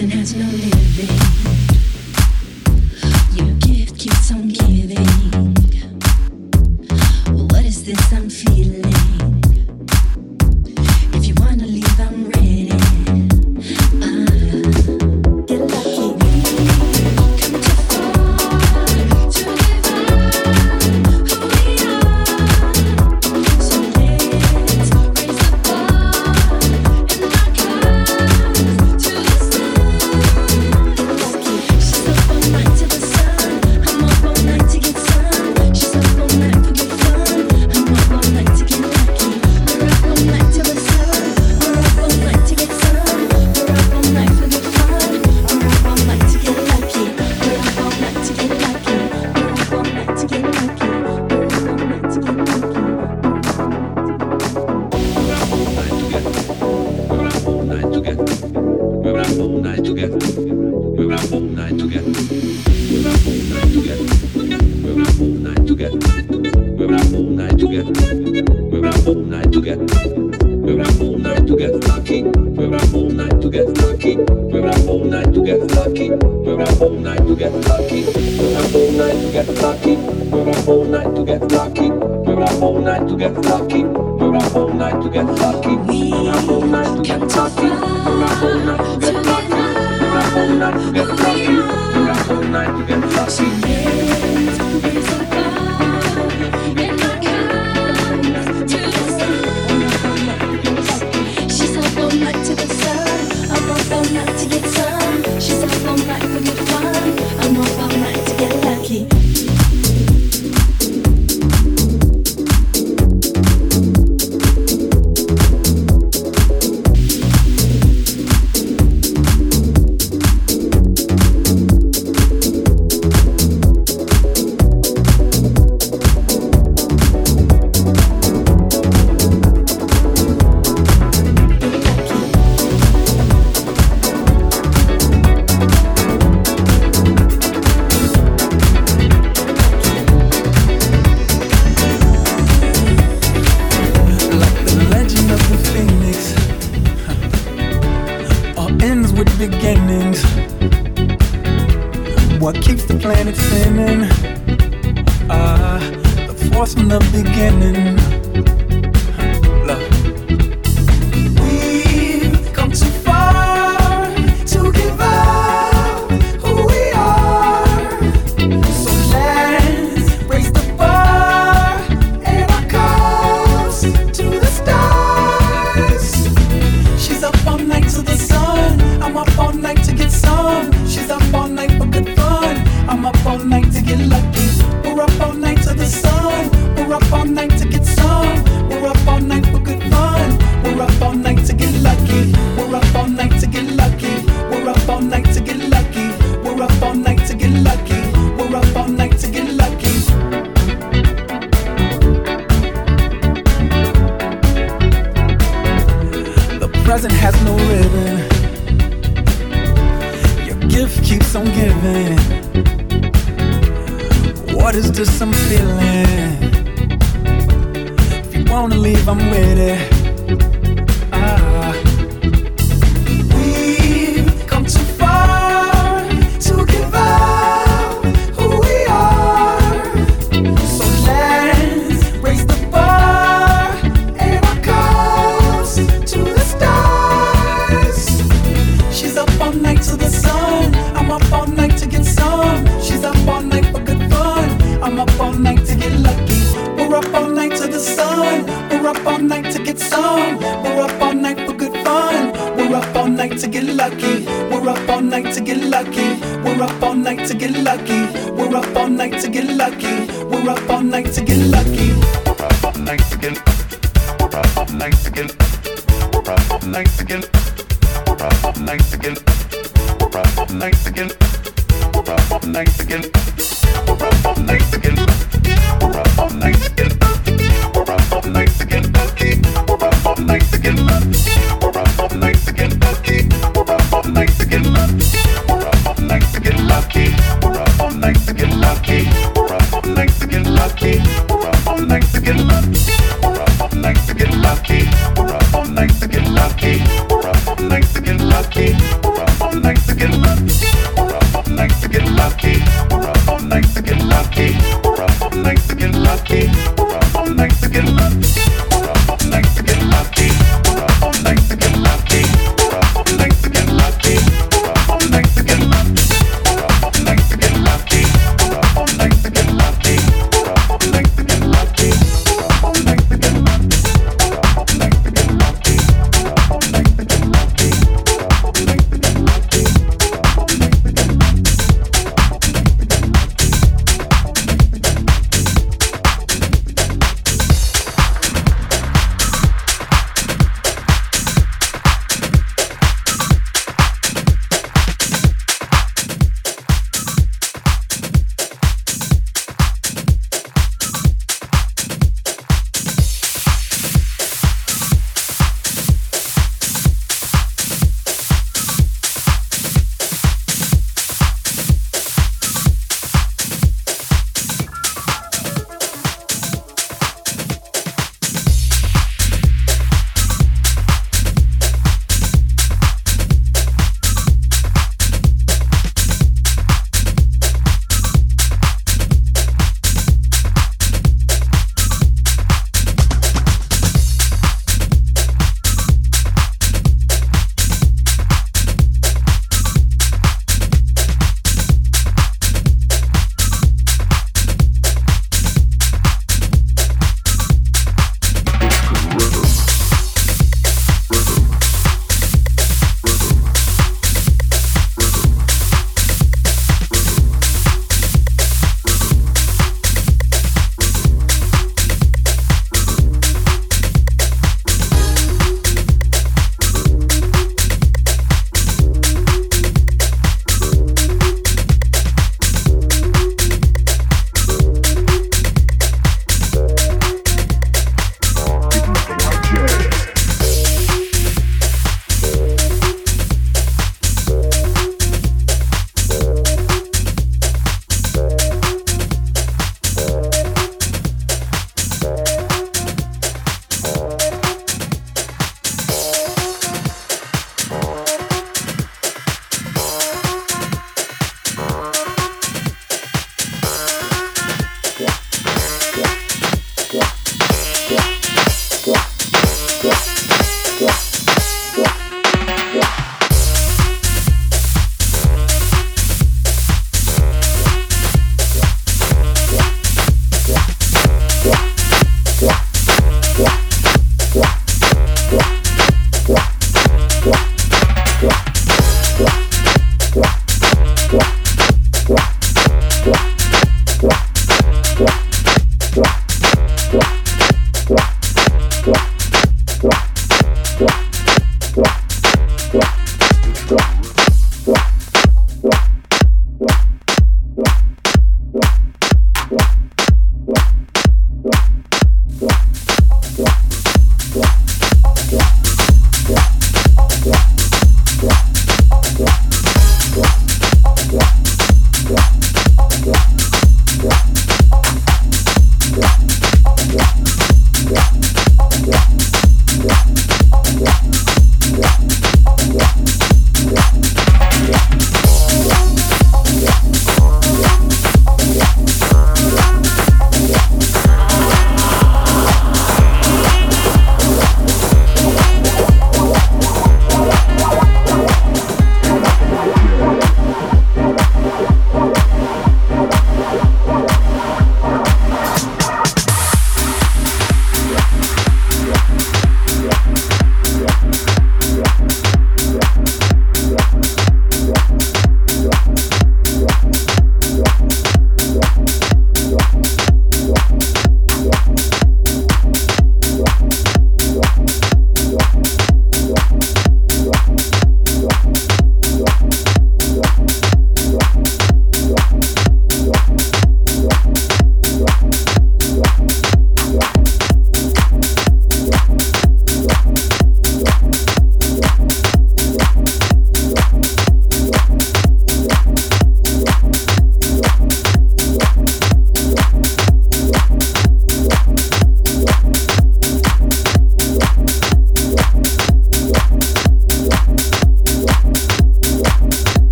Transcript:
and has no living. get lucky. We are all night to get lucky. We are all night to get lucky night together, all night together, all night. good song. We're up all night for good fun. We're up all night to get lucky. We're up all night to get lucky. We're up all night to get lucky. We're up all night to get lucky. We're up all night to get lucky. We're up all night to get. We're up all night to get. We're up all night to get.